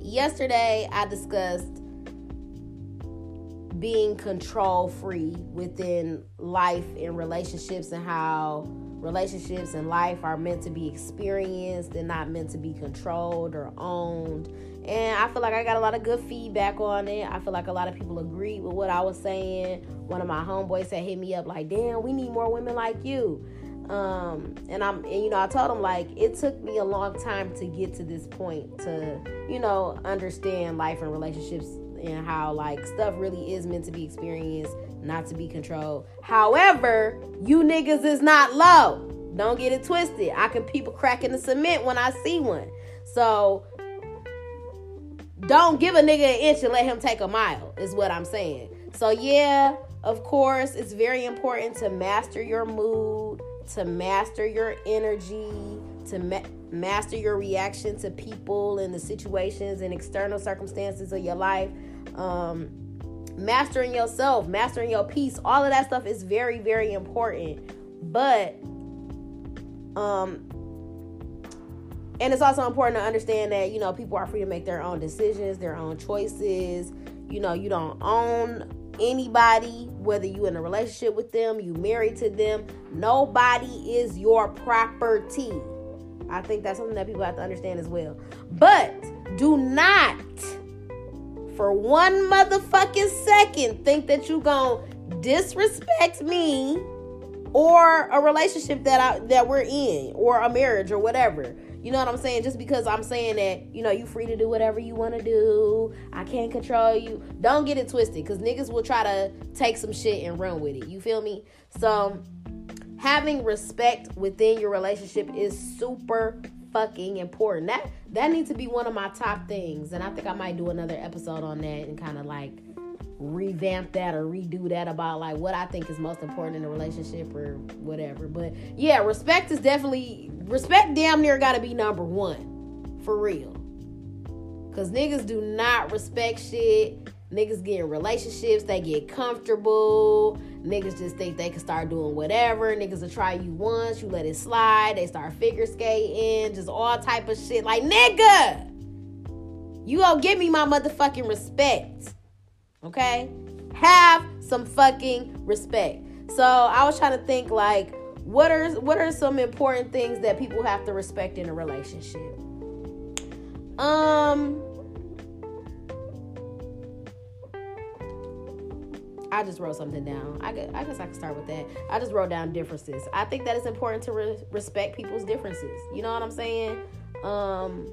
yesterday I discussed being control free within life and relationships and how relationships and life are meant to be experienced and not meant to be controlled or owned. And I feel like I got a lot of good feedback on it. I feel like a lot of people agreed with what I was saying. One of my homeboys said, hit me up like, "Damn, we need more women like you." Um, and I'm, and, you know, I told him like it took me a long time to get to this point to, you know, understand life and relationships and how like stuff really is meant to be experienced, not to be controlled. However, you niggas is not low. Don't get it twisted. I can people cracking the cement when I see one. So don't give a nigga an inch and let him take a mile, is what I'm saying. So yeah, of course, it's very important to master your mood, to master your energy, to ma- master your reaction to people and the situations and external circumstances of your life. Um, mastering yourself, mastering your peace, all of that stuff is very, very important. But, um, and it's also important to understand that, you know, people are free to make their own decisions, their own choices. You know, you don't own anybody, whether you in a relationship with them, you married to them. Nobody is your property. I think that's something that people have to understand as well. But do not for one motherfucking second think that you gonna disrespect me or a relationship that I that we're in or a marriage or whatever. You know what I'm saying? Just because I'm saying that, you know, you free to do whatever you want to do. I can't control you. Don't get it twisted cuz niggas will try to take some shit and run with it. You feel me? So having respect within your relationship is super fucking important. That that needs to be one of my top things. And I think I might do another episode on that and kind of like revamp that or redo that about like what I think is most important in a relationship or whatever. But yeah, respect is definitely respect damn near gotta be number one. For real. Cause niggas do not respect shit. Niggas get in relationships, they get comfortable. Niggas just think they can start doing whatever. Niggas will try you once, you let it slide. They start figure skating, just all type of shit. Like, nigga, you gonna give me my motherfucking respect. Okay? Have some fucking respect. So I was trying to think like, what are what are some important things that people have to respect in a relationship? Um I just wrote something down. I, guess, I guess I can start with that. I just wrote down differences. I think that it's important to re- respect people's differences. You know what I'm saying? Um,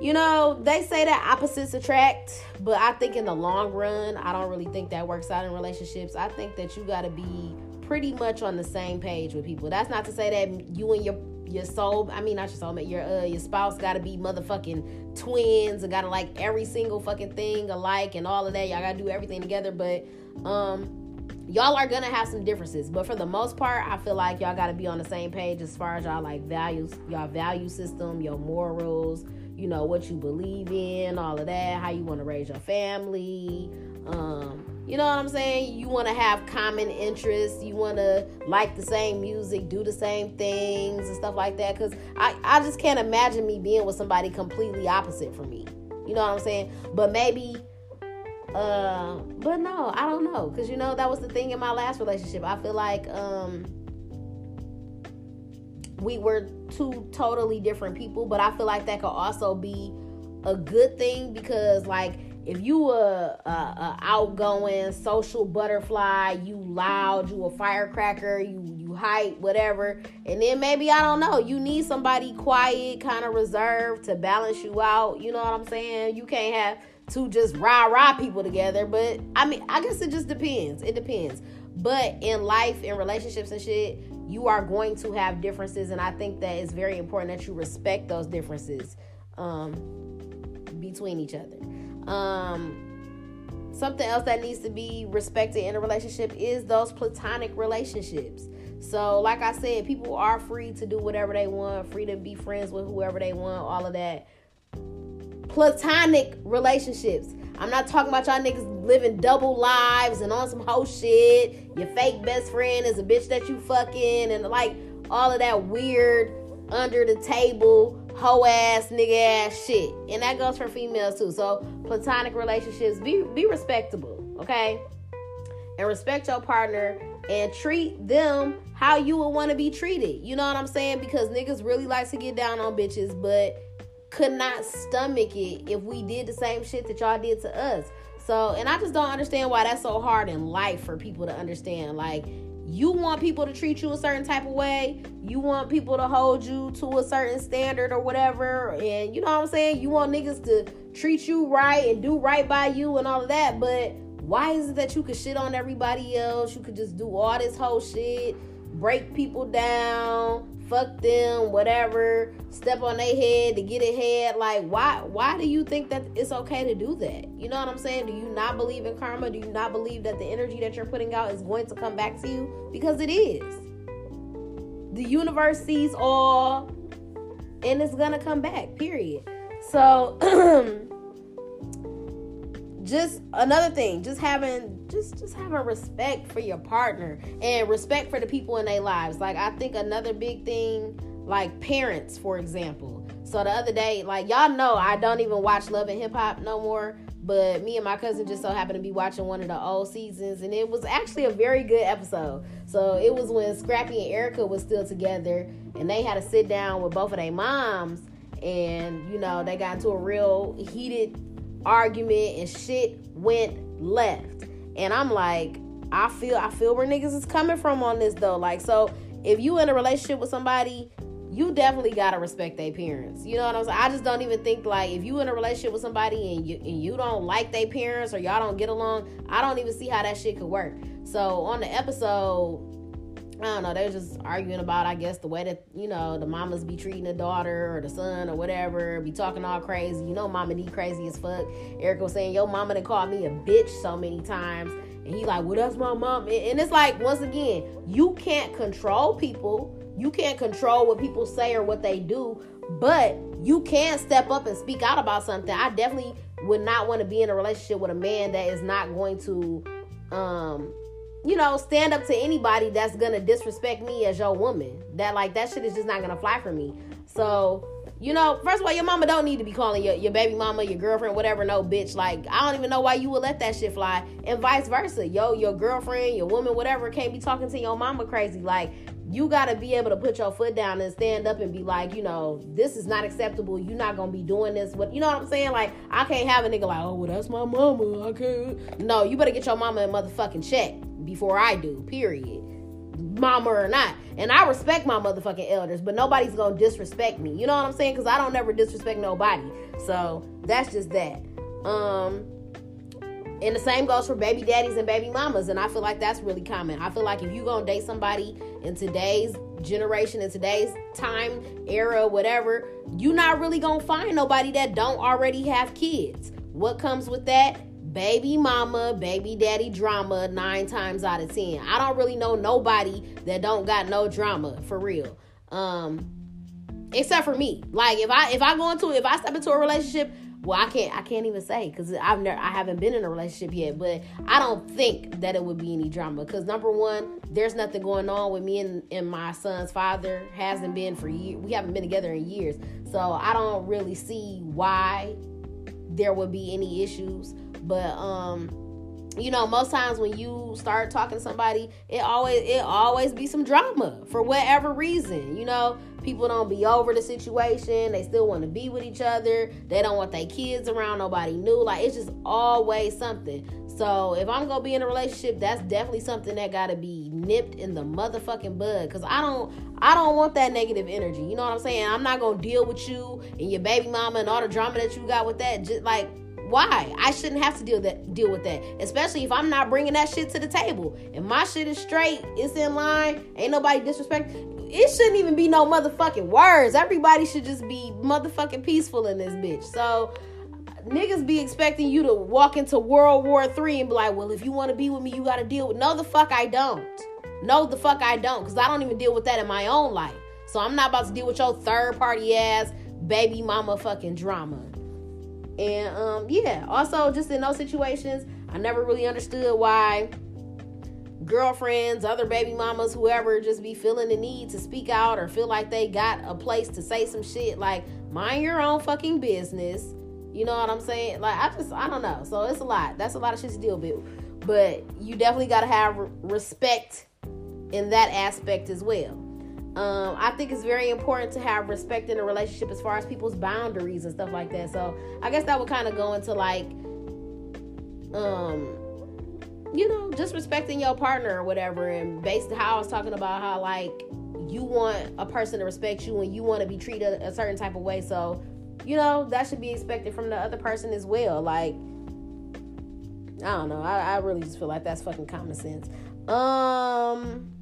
you know, they say that opposites attract, but I think in the long run, I don't really think that works out in relationships. I think that you got to be pretty much on the same page with people. That's not to say that you and your your soul, I mean not your soulmate, your uh your spouse gotta be motherfucking twins and gotta like every single fucking thing alike and all of that. Y'all gotta do everything together, but um y'all are gonna have some differences. But for the most part, I feel like y'all gotta be on the same page as far as y'all like values, y'all value system, your morals, you know, what you believe in, all of that, how you wanna raise your family. Um, you know what I'm saying? You want to have common interests. You want to like the same music, do the same things and stuff like that. Because I, I just can't imagine me being with somebody completely opposite from me. You know what I'm saying? But maybe, uh, but no, I don't know. Because, you know, that was the thing in my last relationship. I feel like, um, we were two totally different people, but I feel like that could also be a good thing because, like, if you a, a, a, outgoing social butterfly, you loud, you a firecracker, you you hype, whatever, and then maybe I don't know, you need somebody quiet, kind of reserved to balance you out. You know what I'm saying? You can't have two just rah rah people together. But I mean, I guess it just depends. It depends. But in life, in relationships and shit, you are going to have differences, and I think that it's very important that you respect those differences um, between each other. Um, something else that needs to be respected in a relationship is those platonic relationships. So, like I said, people are free to do whatever they want, free to be friends with whoever they want, all of that. Platonic relationships. I'm not talking about y'all niggas living double lives and on some whole shit. Your fake best friend is a bitch that you fucking and like all of that weird under the table hoe ass nigga ass shit. And that goes for females too. So platonic relationships be be respectable, okay? And respect your partner and treat them how you would want to be treated. You know what I'm saying? Because niggas really like to get down on bitches, but could not stomach it if we did the same shit that y'all did to us. So, and I just don't understand why that's so hard in life for people to understand. Like, you want people to treat you a certain type of way. You want people to hold you to a certain standard or whatever. And you know what I'm saying? You want niggas to treat you right and do right by you and all of that. But why is it that you could shit on everybody else? You could just do all this whole shit, break people down, fuck them, whatever, step on their head to get ahead. Like, why why do you think that it's okay to do that? You know what I'm saying? Do you not believe in karma? Do you not believe that the energy that you're putting out is going to come back to you? Because it is. The universe sees all and it's gonna come back, period. So just another thing just having just just having respect for your partner and respect for the people in their lives. Like i think another big thing like parents for example. So the other day like y'all know i don't even watch love and hip hop no more but me and my cousin just so happened to be watching one of the old seasons and it was actually a very good episode. So it was when scrappy and erica was still together and they had to sit down with both of their moms and you know they got into a real heated argument and shit went left. And I'm like, I feel I feel where niggas is coming from on this though. Like, so if you in a relationship with somebody, you definitely gotta respect their parents. You know what I'm saying? I just don't even think like if you in a relationship with somebody and you and you don't like their parents or y'all don't get along, I don't even see how that shit could work. So on the episode, I don't know, they're just arguing about, I guess, the way that, you know, the mamas be treating the daughter or the son or whatever, be talking all crazy. You know, mama Dee crazy as fuck. Erica was saying, yo, mama done called me a bitch so many times. And he like, well, that's my mom. And it's like, once again, you can't control people. You can't control what people say or what they do, but you can step up and speak out about something. I definitely would not want to be in a relationship with a man that is not going to um you know, stand up to anybody that's gonna disrespect me as your woman. That like that shit is just not gonna fly for me. So, you know, first of all, your mama don't need to be calling your, your baby mama, your girlfriend, whatever, no bitch. Like, I don't even know why you would let that shit fly. And vice versa. Yo, your girlfriend, your woman, whatever, can't be talking to your mama crazy. Like, you gotta be able to put your foot down and stand up and be like, you know, this is not acceptable. You're not gonna be doing this. What you know what I'm saying? Like, I can't have a nigga like, oh well, that's my mama. I can't. No, you better get your mama a motherfucking check before I do, period. Mama or not. And I respect my motherfucking elders, but nobody's gonna disrespect me. You know what I'm saying? Because I don't never disrespect nobody. So that's just that. Um, and the same goes for baby daddies and baby mamas. And I feel like that's really common. I feel like if you gonna date somebody in today's generation, in today's time, era, whatever, you're not really gonna find nobody that don't already have kids. What comes with that? Baby mama, baby daddy drama nine times out of ten. I don't really know nobody that don't got no drama for real. Um, except for me. Like if I if I go into if I step into a relationship, well I can't I can't even say because I've never I haven't been in a relationship yet, but I don't think that it would be any drama because number one, there's nothing going on with me and, and my son's father hasn't been for years. We haven't been together in years, so I don't really see why there would be any issues. But um you know, most times when you start talking to somebody, it always it always be some drama for whatever reason. You know, people don't be over the situation. They still want to be with each other. They don't want their kids around. Nobody new. Like it's just always something. So if I'm gonna be in a relationship, that's definitely something that gotta be nipped in the motherfucking bud. Cause I don't I don't want that negative energy. You know what I'm saying? I'm not gonna deal with you and your baby mama and all the drama that you got with that. Just like why? I shouldn't have to deal that deal with that, especially if I'm not bringing that shit to the table. And my shit is straight, it's in line, ain't nobody disrespect. It shouldn't even be no motherfucking words. Everybody should just be motherfucking peaceful in this bitch. So niggas be expecting you to walk into World War Three and be like, well, if you want to be with me, you got to deal with. No, the fuck I don't. No, the fuck I don't, because I don't even deal with that in my own life. So I'm not about to deal with your third party ass baby mama fucking drama. And um, yeah, also just in those situations, I never really understood why girlfriends, other baby mamas, whoever just be feeling the need to speak out or feel like they got a place to say some shit. Like, mind your own fucking business. You know what I'm saying? Like, I just, I don't know. So it's a lot. That's a lot of shit to deal with. But you definitely got to have respect in that aspect as well. Um, I think it's very important to have respect in a relationship as far as people's boundaries and stuff like that. So I guess that would kind of go into like, um, you know, just respecting your partner or whatever. And based how I was talking about how like you want a person to respect you and you want to be treated a certain type of way. So, you know, that should be expected from the other person as well. Like, I don't know. I, I really just feel like that's fucking common sense. Um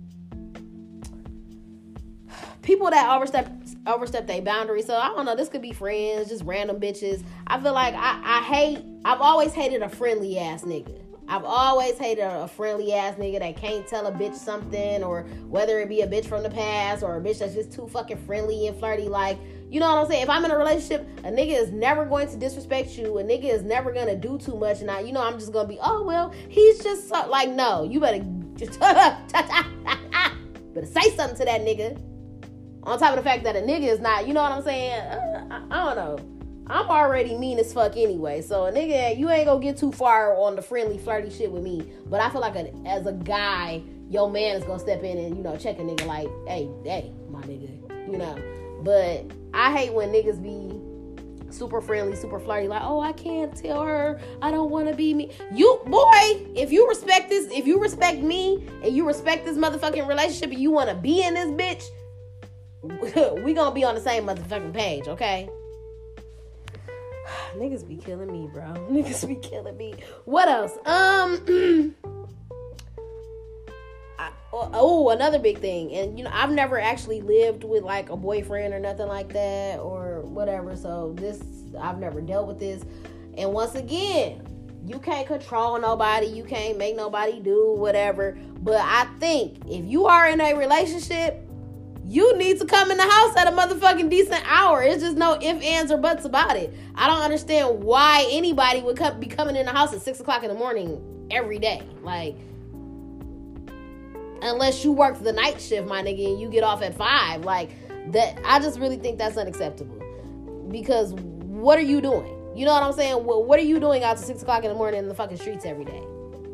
people that overstep overstep their boundaries. So I don't know. This could be friends, just random bitches. I feel like I, I hate. I've always hated a friendly ass nigga. I've always hated a friendly ass nigga that can't tell a bitch something, or whether it be a bitch from the past or a bitch that's just too fucking friendly and flirty. Like, you know what I'm saying? If I'm in a relationship, a nigga is never going to disrespect you. A nigga is never gonna do too much, and I, you know, I'm just gonna be, oh well, he's just so, like, no, you better just better say something to that nigga. On top of the fact that a nigga is not, you know what I'm saying? Uh, I, I, don't know. I'm already mean as fuck anyway. So a nigga, you ain't gonna get too far on the friendly, flirty shit with me. But I feel like a, as a guy, your man is gonna step in and you know check a nigga like, hey, hey, my nigga, you know. But I hate when niggas be super friendly, super flirty, like, oh, I can't tell her I don't want to be me. You boy, if you respect this, if you respect me and you respect this motherfucking relationship and you want to be in this bitch, we gonna be on the same motherfucking page, okay? Niggas be killing me, bro. Niggas be killing me. What else? Um. Oh, oh, another big thing, and you know, I've never actually lived with like a boyfriend or nothing like that or whatever. So this, I've never dealt with this. And once again, you can't control nobody. You can't make nobody do whatever. But I think if you are in a relationship you need to come in the house at a motherfucking decent hour. It's just no if, ands, or buts about it. I don't understand why anybody would come, be coming in the house at six o'clock in the morning every day. Like, unless you work the night shift, my nigga, and you get off at five. Like, that, I just really think that's unacceptable. Because what are you doing? You know what I'm saying? Well, what are you doing out to six o'clock in the morning in the fucking streets every day?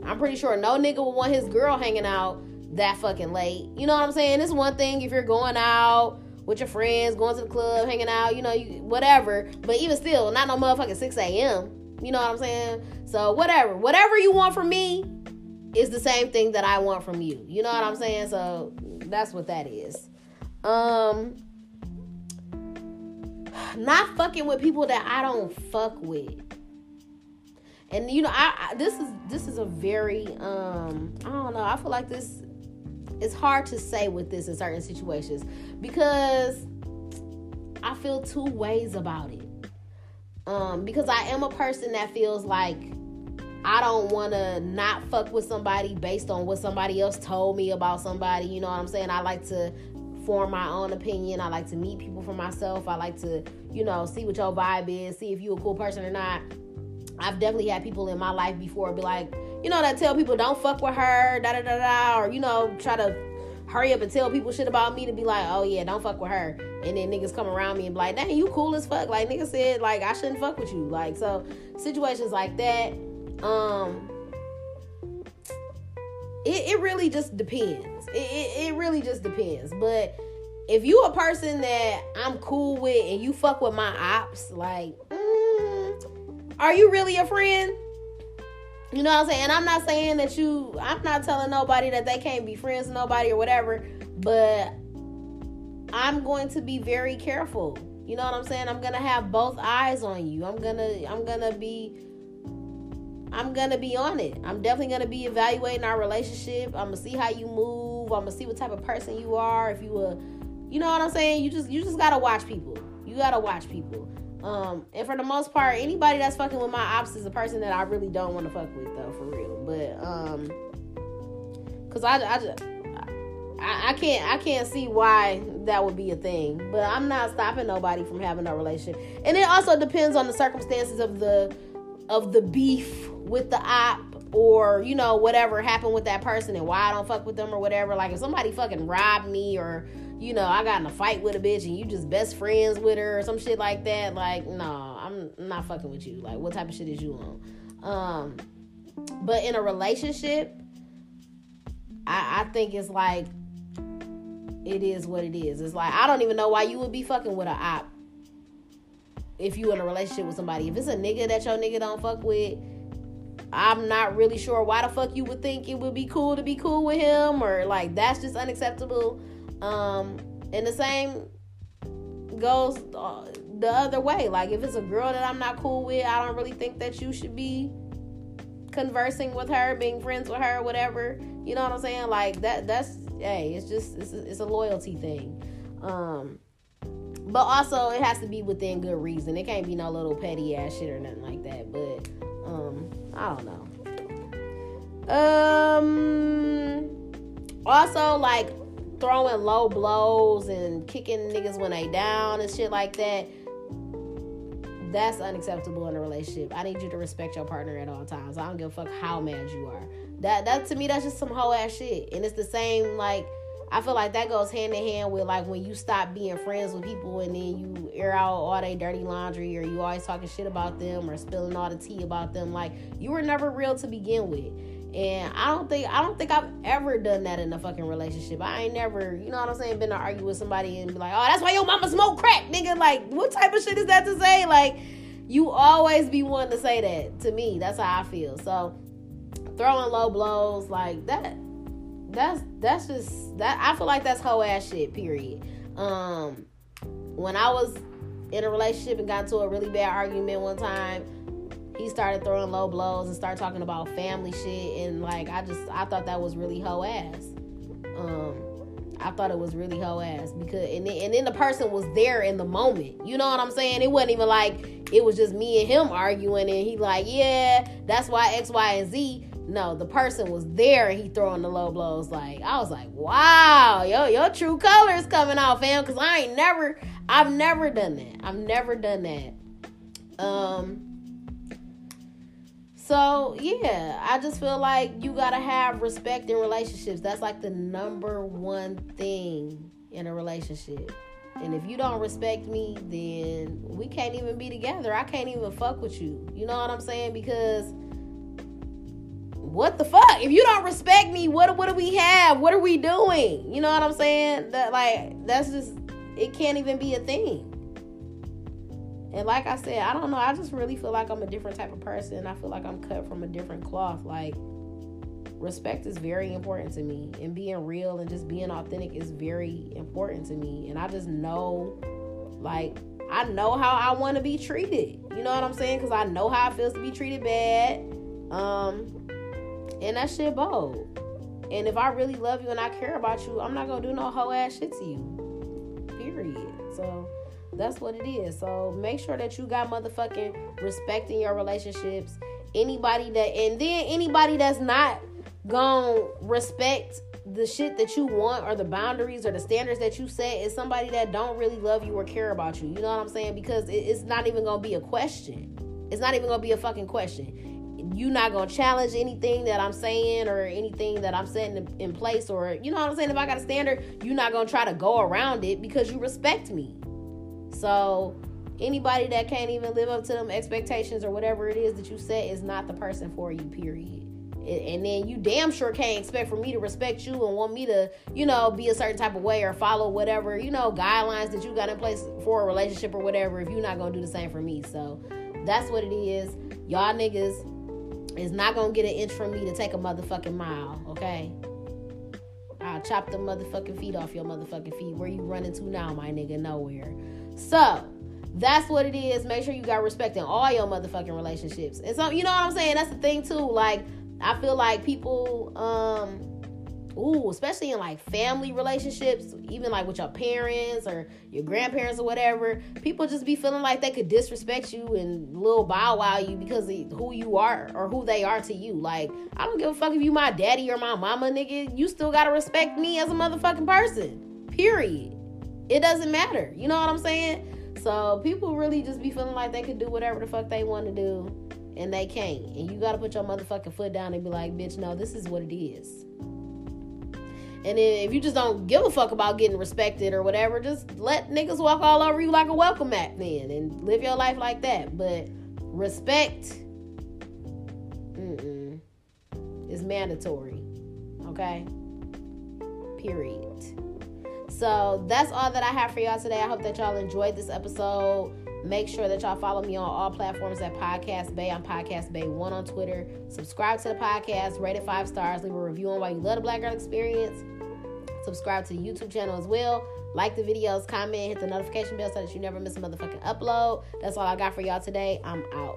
I'm pretty sure no nigga would want his girl hanging out that fucking late. You know what I'm saying? It's one thing if you're going out with your friends, going to the club, hanging out, you know, you, whatever. But even still, not no motherfucking 6 a.m. You know what I'm saying? So whatever, whatever you want from me is the same thing that I want from you. You know what I'm saying? So that's what that is. Um, not fucking with people that I don't fuck with. And you know, I, I this is this is a very um I don't know. I feel like this it's hard to say with this in certain situations because I feel two ways about it. Um, because I am a person that feels like I don't want to not fuck with somebody based on what somebody else told me about somebody. You know what I'm saying? I like to form my own opinion. I like to meet people for myself. I like to, you know, see what your vibe is, see if you're a cool person or not. I've definitely had people in my life before be like, you know, that tell people don't fuck with her, da da da da, or you know, try to hurry up and tell people shit about me to be like, oh yeah, don't fuck with her. And then niggas come around me and be like, dang, you cool as fuck. Like niggas said, like I shouldn't fuck with you. Like so situations like that. Um it, it really just depends. It, it, it really just depends. But if you a person that I'm cool with and you fuck with my ops, like, mm, are you really a friend? You know what I'm saying? And I'm not saying that you, I'm not telling nobody that they can't be friends with nobody or whatever, but I'm going to be very careful. You know what I'm saying? I'm gonna have both eyes on you. I'm gonna, I'm gonna be I'm gonna be on it. I'm definitely gonna be evaluating our relationship. I'm gonna see how you move. I'm gonna see what type of person you are. If you a, you know what I'm saying. You just you just gotta watch people. You gotta watch people. Um, and for the most part, anybody that's fucking with my ops is a person that I really don't want to fuck with though, for real. But um, cause I I just. I, I can't I can't see why that would be a thing. But I'm not stopping nobody from having a relationship. And it also depends on the circumstances of the of the beef with the op or you know whatever happened with that person and why I don't fuck with them or whatever. Like if somebody fucking robbed me or you know I got in a fight with a bitch and you just best friends with her or some shit like that. Like no, I'm not fucking with you. Like what type of shit is you on? Um, but in a relationship, I, I think it's like it is what it is. It's like I don't even know why you would be fucking with an op if you in a relationship with somebody. If it's a nigga that your nigga don't fuck with I'm not really sure why the fuck you would think it would be cool to be cool with him or like that's just unacceptable. Um, and the same goes uh, the other way. Like if it's a girl that I'm not cool with, I don't really think that you should be conversing with her, being friends with her, whatever. You know what I'm saying? Like that. That's hey, it's just it's a, it's a loyalty thing. Um, but also it has to be within good reason. It can't be no little petty ass shit or nothing like that. But um, I don't know. Um, also like throwing low blows and kicking niggas when they down and shit like that. That's unacceptable in a relationship. I need you to respect your partner at all times. I don't give a fuck how mad you are. That that to me that's just some whole ass shit. And it's the same like I feel like that goes hand in hand with like when you stop being friends with people and then you air out all their dirty laundry or you always talking shit about them or spilling all the tea about them. Like you were never real to begin with. And I don't think I don't think I've ever done that in a fucking relationship. I ain't never, you know what I'm saying, been to argue with somebody and be like, oh, that's why your mama smoke crack, nigga. Like, what type of shit is that to say? Like, you always be wanting to say that to me. That's how I feel. So throwing low blows like that that's that's just that I feel like that's whole ass shit, period. Um when I was in a relationship and got into a really bad argument one time, he started throwing low blows and started talking about family shit and like I just I thought that was really hoe ass. Um I thought it was really hoe ass because and then, and then the person was there in the moment. You know what I'm saying? It wasn't even like it was just me and him arguing and he like, yeah, that's why X, Y, and Z. No, the person was there and he throwing the low blows. Like I was like, wow, yo, your true colors coming out, fam. Cause I ain't never, I've never done that. I've never done that. Um. So yeah, I just feel like you gotta have respect in relationships. That's like the number one thing in a relationship. And if you don't respect me, then we can't even be together. I can't even fuck with you. You know what I'm saying? Because what the fuck? If you don't respect me, what what do we have? What are we doing? You know what I'm saying? That like that's just it can't even be a thing. And like I said, I don't know. I just really feel like I'm a different type of person. I feel like I'm cut from a different cloth. Like respect is very important to me, and being real and just being authentic is very important to me. And I just know, like, I know how I want to be treated. You know what I'm saying? Because I know how it feels to be treated bad. Um, and that shit bold. And if I really love you and I care about you, I'm not gonna do no hoe ass shit to you. Period. So that's what it is. So make sure that you got motherfucking respect in your relationships. Anybody that and then anybody that's not gonna respect the shit that you want or the boundaries or the standards that you set is somebody that don't really love you or care about you. You know what I'm saying? Because it's not even gonna be a question. It's not even gonna be a fucking question you not gonna challenge anything that I'm saying or anything that I'm setting in place or you know what I'm saying if I got a standard you're not gonna try to go around it because you respect me so anybody that can't even live up to them expectations or whatever it is that you set is not the person for you period and then you damn sure can't expect for me to respect you and want me to, you know, be a certain type of way or follow whatever, you know, guidelines that you got in place for a relationship or whatever if you're not gonna do the same for me. So that's what it is. Y'all niggas is not gonna get an inch from me to take a motherfucking mile, okay? I'll chop the motherfucking feet off your motherfucking feet. Where you running to now, my nigga? Nowhere. So that's what it is. Make sure you got respect in all your motherfucking relationships. And so, you know what I'm saying? That's the thing too. Like, I feel like people, um, ooh, especially in like family relationships, even like with your parents or your grandparents or whatever, people just be feeling like they could disrespect you and little bow wow you because of who you are or who they are to you. Like, I don't give a fuck if you my daddy or my mama, nigga. You still gotta respect me as a motherfucking person. Period. It doesn't matter. You know what I'm saying? So people really just be feeling like they could do whatever the fuck they want to do and they can't. And you gotta put your motherfucking foot down and be like, bitch, no, this is what it is. And then if you just don't give a fuck about getting respected or whatever, just let niggas walk all over you like a welcome mat then and live your life like that. But respect mm, is mandatory. Okay? Period. So that's all that I have for y'all today. I hope that y'all enjoyed this episode. Make sure that y'all follow me on all platforms at Podcast Bay. I'm Podcast Bay One on Twitter. Subscribe to the podcast, rate it five stars, leave a review on why you love the Black Girl Experience. Subscribe to the YouTube channel as well. Like the videos, comment, hit the notification bell so that you never miss a motherfucking upload. That's all I got for y'all today. I'm out.